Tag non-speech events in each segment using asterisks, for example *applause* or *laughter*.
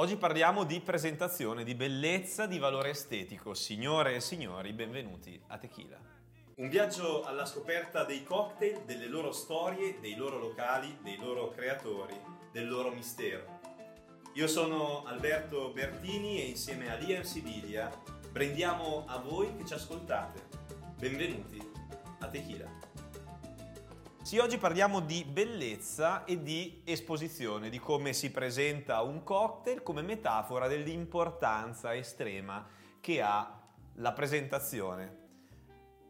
Oggi parliamo di presentazione, di bellezza, di valore estetico. Signore e signori, benvenuti a Tequila. Un viaggio alla scoperta dei cocktail, delle loro storie, dei loro locali, dei loro creatori, del loro mistero. Io sono Alberto Bertini e insieme a Liam Sibilia brendiamo a voi che ci ascoltate. Benvenuti a Tequila. Sì, oggi parliamo di bellezza e di esposizione, di come si presenta un cocktail come metafora dell'importanza estrema che ha la presentazione.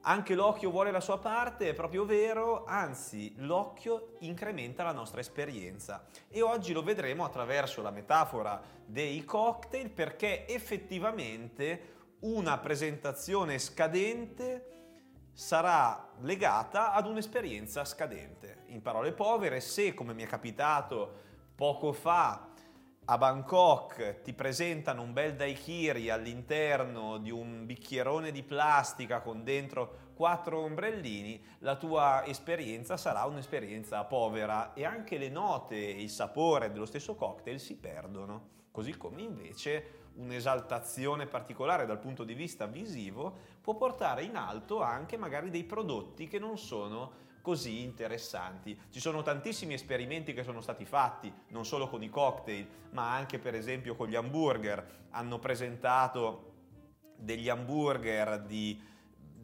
Anche l'occhio vuole la sua parte, è proprio vero, anzi l'occhio incrementa la nostra esperienza e oggi lo vedremo attraverso la metafora dei cocktail perché effettivamente una presentazione scadente sarà legata ad un'esperienza scadente. In parole povere, se come mi è capitato poco fa a Bangkok ti presentano un bel daiquiri all'interno di un bicchierone di plastica con dentro quattro ombrellini, la tua esperienza sarà un'esperienza povera e anche le note e il sapore dello stesso cocktail si perdono. Così come invece un'esaltazione particolare dal punto di vista visivo può portare in alto anche magari dei prodotti che non sono così interessanti. Ci sono tantissimi esperimenti che sono stati fatti, non solo con i cocktail, ma anche per esempio con gli hamburger. Hanno presentato degli hamburger di,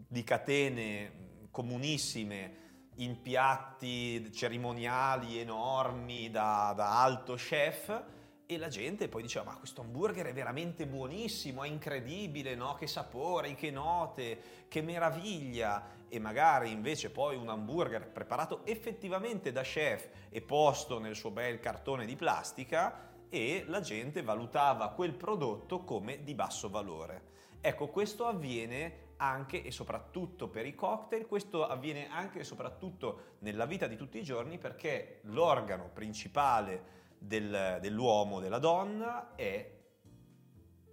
di catene comunissime in piatti cerimoniali enormi da, da alto chef e la gente poi diceva, ma questo hamburger è veramente buonissimo, è incredibile, no? Che sapori, che note, che meraviglia. E magari invece poi un hamburger preparato effettivamente da chef e posto nel suo bel cartone di plastica e la gente valutava quel prodotto come di basso valore. Ecco, questo avviene anche e soprattutto per i cocktail, questo avviene anche e soprattutto nella vita di tutti i giorni perché l'organo principale del, dell'uomo, della donna è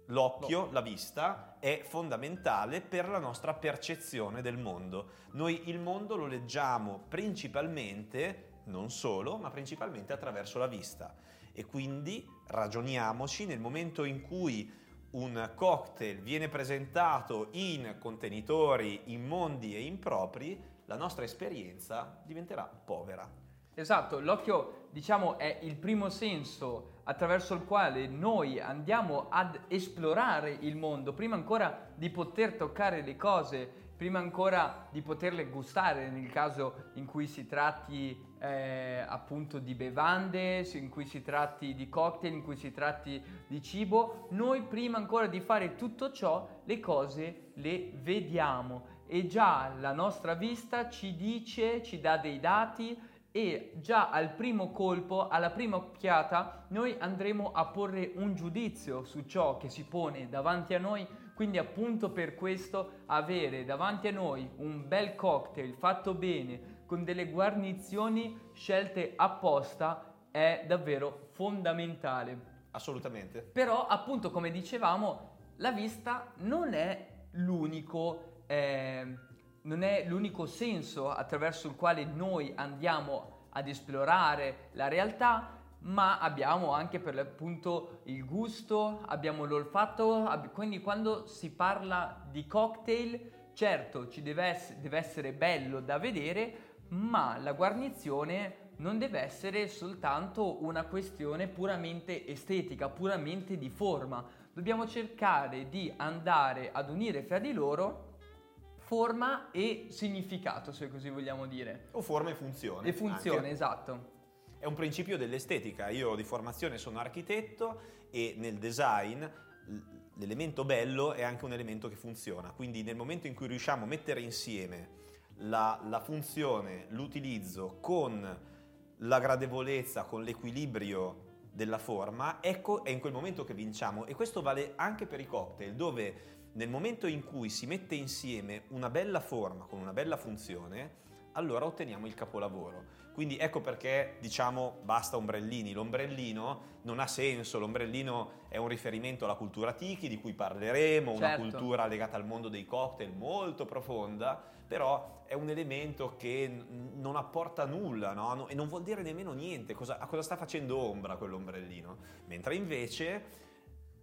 l'occhio, la vista, è fondamentale per la nostra percezione del mondo. Noi il mondo lo leggiamo principalmente, non solo, ma principalmente attraverso la vista. E quindi ragioniamoci nel momento in cui un cocktail viene presentato in contenitori immondi e impropri, la nostra esperienza diventerà povera. Esatto, l'occhio diciamo è il primo senso attraverso il quale noi andiamo ad esplorare il mondo, prima ancora di poter toccare le cose, prima ancora di poterle gustare nel caso in cui si tratti eh, appunto di bevande, in cui si tratti di cocktail, in cui si tratti di cibo, noi prima ancora di fare tutto ciò le cose le vediamo. E già la nostra vista ci dice, ci dà dei dati, e già al primo colpo, alla prima occhiata, noi andremo a porre un giudizio su ciò che si pone davanti a noi, quindi appunto per questo avere davanti a noi un bel cocktail fatto bene, con delle guarnizioni scelte apposta, è davvero fondamentale. Assolutamente. Però appunto come dicevamo, la vista non è l'unico... Eh, non è l'unico senso attraverso il quale noi andiamo ad esplorare la realtà, ma abbiamo anche per l'appunto il gusto, abbiamo l'olfatto, ab- quindi quando si parla di cocktail, certo ci deve, ess- deve essere bello da vedere, ma la guarnizione non deve essere soltanto una questione puramente estetica, puramente di forma. Dobbiamo cercare di andare ad unire fra di loro forma e significato, se così vogliamo dire. O forma e funzione. E funzione, anche. esatto. È un principio dell'estetica. Io di formazione sono architetto e nel design l'elemento bello è anche un elemento che funziona. Quindi nel momento in cui riusciamo a mettere insieme la, la funzione, l'utilizzo con la gradevolezza, con l'equilibrio della forma, ecco è in quel momento che vinciamo. E questo vale anche per i cocktail, dove nel momento in cui si mette insieme una bella forma con una bella funzione, allora otteniamo il capolavoro. Quindi ecco perché diciamo basta ombrellini. L'ombrellino non ha senso, l'ombrellino è un riferimento alla cultura tiki di cui parleremo, certo. una cultura legata al mondo dei cocktail molto profonda, però è un elemento che n- non apporta nulla no? e non vuol dire nemmeno niente. Cosa, a cosa sta facendo ombra quell'ombrellino? Mentre invece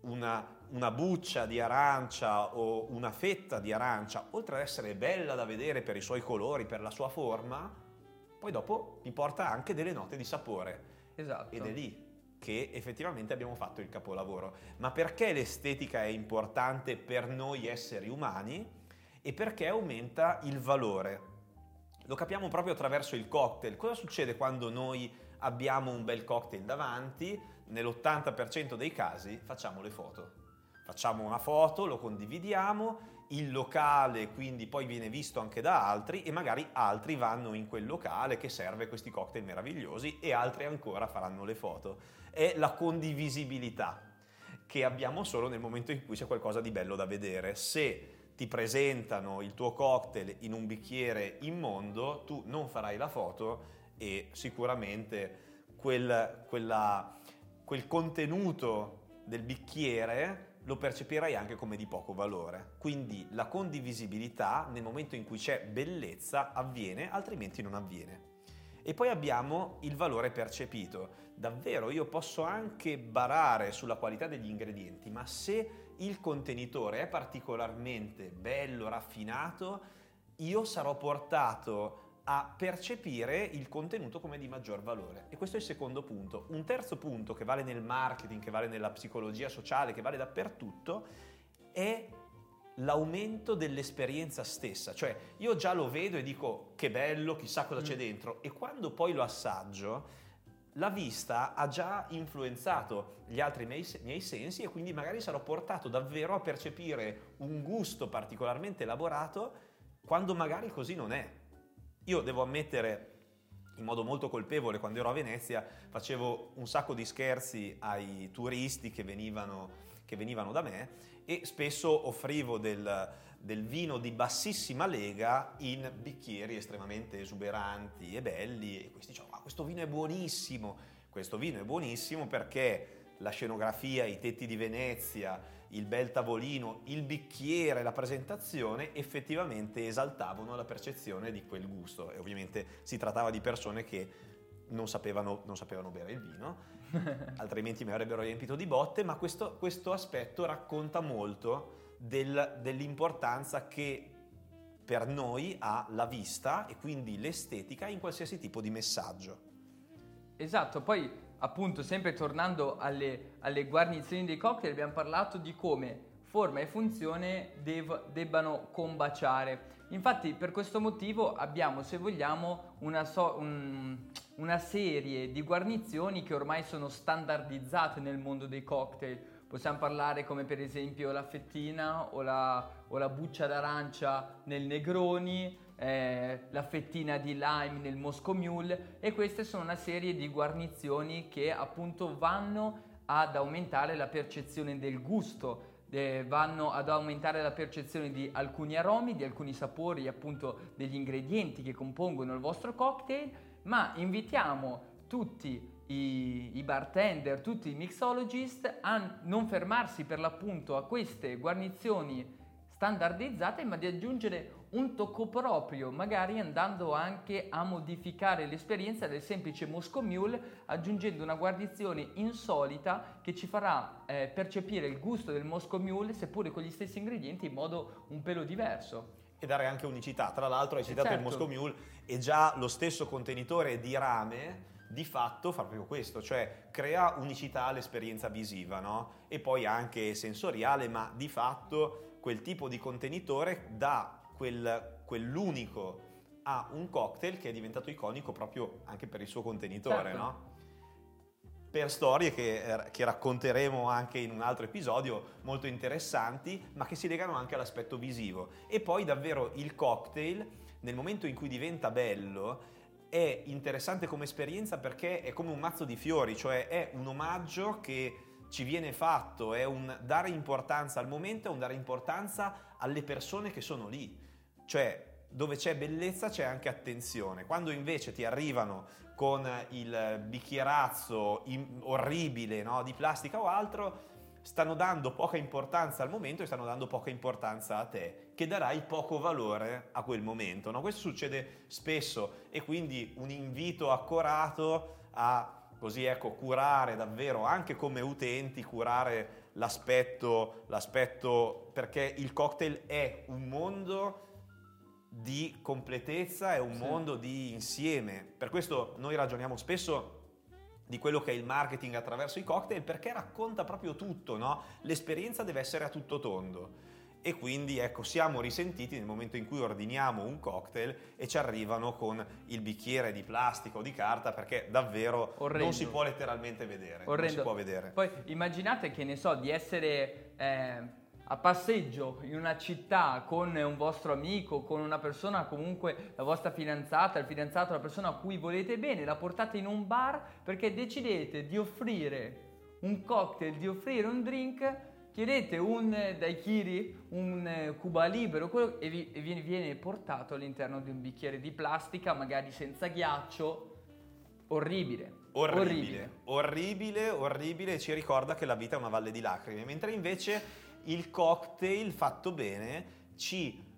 una, una, buccia di arancia o una fetta di arancia, oltre ad essere bella da vedere per i suoi colori, per la sua forma, poi dopo mi porta anche delle note di sapore. Esatto. Ed è lì che effettivamente abbiamo fatto il capolavoro. Ma perché l'estetica è importante per noi esseri umani? E perché aumenta il valore. Lo capiamo proprio attraverso il cocktail. Cosa succede quando noi abbiamo un bel cocktail davanti? Nell'80% dei casi facciamo le foto. Facciamo una foto, lo condividiamo il locale quindi poi viene visto anche da altri e magari altri vanno in quel locale che serve questi cocktail meravigliosi e altri ancora faranno le foto. È la condivisibilità che abbiamo solo nel momento in cui c'è qualcosa di bello da vedere. Se ti presentano il tuo cocktail in un bicchiere immondo, tu non farai la foto e sicuramente quel, quella, quel contenuto del bicchiere lo percepirai anche come di poco valore. Quindi la condivisibilità nel momento in cui c'è bellezza avviene, altrimenti non avviene. E poi abbiamo il valore percepito. Davvero io posso anche barare sulla qualità degli ingredienti, ma se il contenitore è particolarmente bello, raffinato, io sarò portato a percepire il contenuto come di maggior valore. E questo è il secondo punto. Un terzo punto che vale nel marketing, che vale nella psicologia sociale, che vale dappertutto, è l'aumento dell'esperienza stessa. Cioè io già lo vedo e dico che bello, chissà cosa c'è mm. dentro. E quando poi lo assaggio, la vista ha già influenzato gli altri miei, miei, sensi e quindi magari sarò portato davvero a percepire un gusto particolarmente elaborato quando magari così non è. Io devo ammettere in modo molto colpevole quando ero a Venezia facevo un sacco di scherzi ai turisti che venivano, che venivano da me e spesso offrivo del, del, vino di bassissima lega in bicchieri estremamente esuberanti e belli e questi dicevano ma questo vino è buonissimo, questo vino è buonissimo perché la scenografia, i tetti di Venezia, il bel tavolino, il bicchiere, la presentazione effettivamente esaltavano la percezione di quel gusto e ovviamente si trattava di persone che non sapevano, non sapevano bere il vino, *laughs* altrimenti mi avrebbero riempito di botte, ma questo, questo aspetto racconta molto del, dell'importanza che per noi ha la vista e quindi l'estetica in qualsiasi tipo di messaggio. Esatto, poi appunto sempre tornando alle, alle, guarnizioni dei cocktail abbiamo parlato di come forma e funzione dev, debbano combaciare. Infatti per questo motivo abbiamo, se vogliamo, una, so, un, una serie di guarnizioni che ormai sono standardizzate nel mondo dei cocktail. Possiamo parlare come per esempio la fettina o la, o la buccia d'arancia nel Negroni, eh, la fettina di lime nel Moscow Mule e queste sono una serie di guarnizioni che appunto vanno ad aumentare la percezione del gusto, eh, vanno ad aumentare la percezione di alcuni aromi, di alcuni sapori, appunto degli ingredienti che compongono il vostro cocktail, ma invitiamo tutti i, i, bartender, tutti i mixologist a non fermarsi per l'appunto a queste guarnizioni standardizzate, ma di aggiungere un tocco proprio, magari andando anche a modificare l'esperienza del semplice Moscow Mule, aggiungendo una guarnizione insolita che ci farà eh, percepire il gusto del Moscow Mule, seppure con gli stessi ingredienti, in modo un pelo diverso. E dare anche unicità. Tra l'altro hai citato certo. il Moscow Mule e già lo stesso contenitore di rame di fatto fa proprio questo, cioè crea unicità all'esperienza visiva, no? E poi anche sensoriale, ma di fatto quel tipo di contenitore dà quel, quell'unico a un cocktail che è diventato iconico proprio anche per il suo contenitore, certo. no? Per storie che, che, racconteremo anche in un altro episodio, molto interessanti, ma che si legano anche all'aspetto visivo. E poi davvero il cocktail, nel momento in cui diventa bello, è interessante come esperienza perché è come un mazzo di fiori, cioè è un omaggio che ci viene fatto, è un dare importanza al momento, è un dare importanza alle persone che sono lì. Cioè dove c'è bellezza c'è anche attenzione. Quando invece ti arrivano con il bicchierazzo orribile no, di plastica o altro, stanno dando poca importanza al momento e stanno dando poca importanza a te, che darai poco valore a quel momento. No? Questo succede spesso e quindi un invito accorato a così ecco, curare davvero anche come utenti, curare l'aspetto, l'aspetto perché il cocktail è un mondo di completezza, è un sì. mondo di insieme. Per questo noi ragioniamo spesso di quello che è il marketing attraverso i cocktail perché racconta proprio tutto, no? L'esperienza deve essere a tutto tondo. E quindi ecco, siamo risentiti nel momento in cui ordiniamo un cocktail e ci arrivano con il bicchiere di plastica o di carta perché davvero Orrendo. non si può letteralmente vedere. Orrendo. Non si può vedere. Poi immaginate che ne so, di essere eh, a passeggio in una città con un vostro amico, con una persona comunque la vostra fidanzata, il fidanzato, la persona a cui volete bene, la portate in un bar perché decidete di offrire un cocktail, di offrire un drink, chiedete un daiquiri, un Cuba libero e, vi, e viene portato all'interno di un bicchiere di plastica, magari senza ghiaccio, orribile. Orribile, orribile, orribile, orribile, ci ricorda che la vita è una valle di lacrime, mentre invece il cocktail fatto bene ci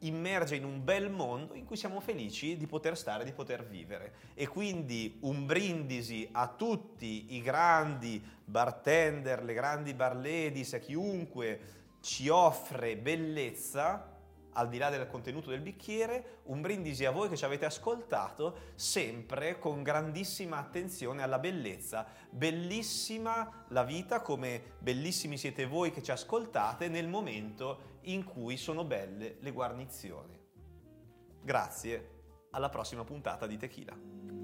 immerge in un bel mondo in cui siamo felici di poter stare, di poter vivere. E quindi un brindisi a tutti i grandi bartender, le grandi bar ladies, a chiunque ci offre bellezza al di là del contenuto del bicchiere, un brindisi a voi che ci avete ascoltato, sempre con grandissima attenzione alla bellezza. Bellissima la vita, come bellissimi siete voi che ci ascoltate nel momento in cui sono belle le guarnizioni. Grazie, alla prossima puntata di Tequila.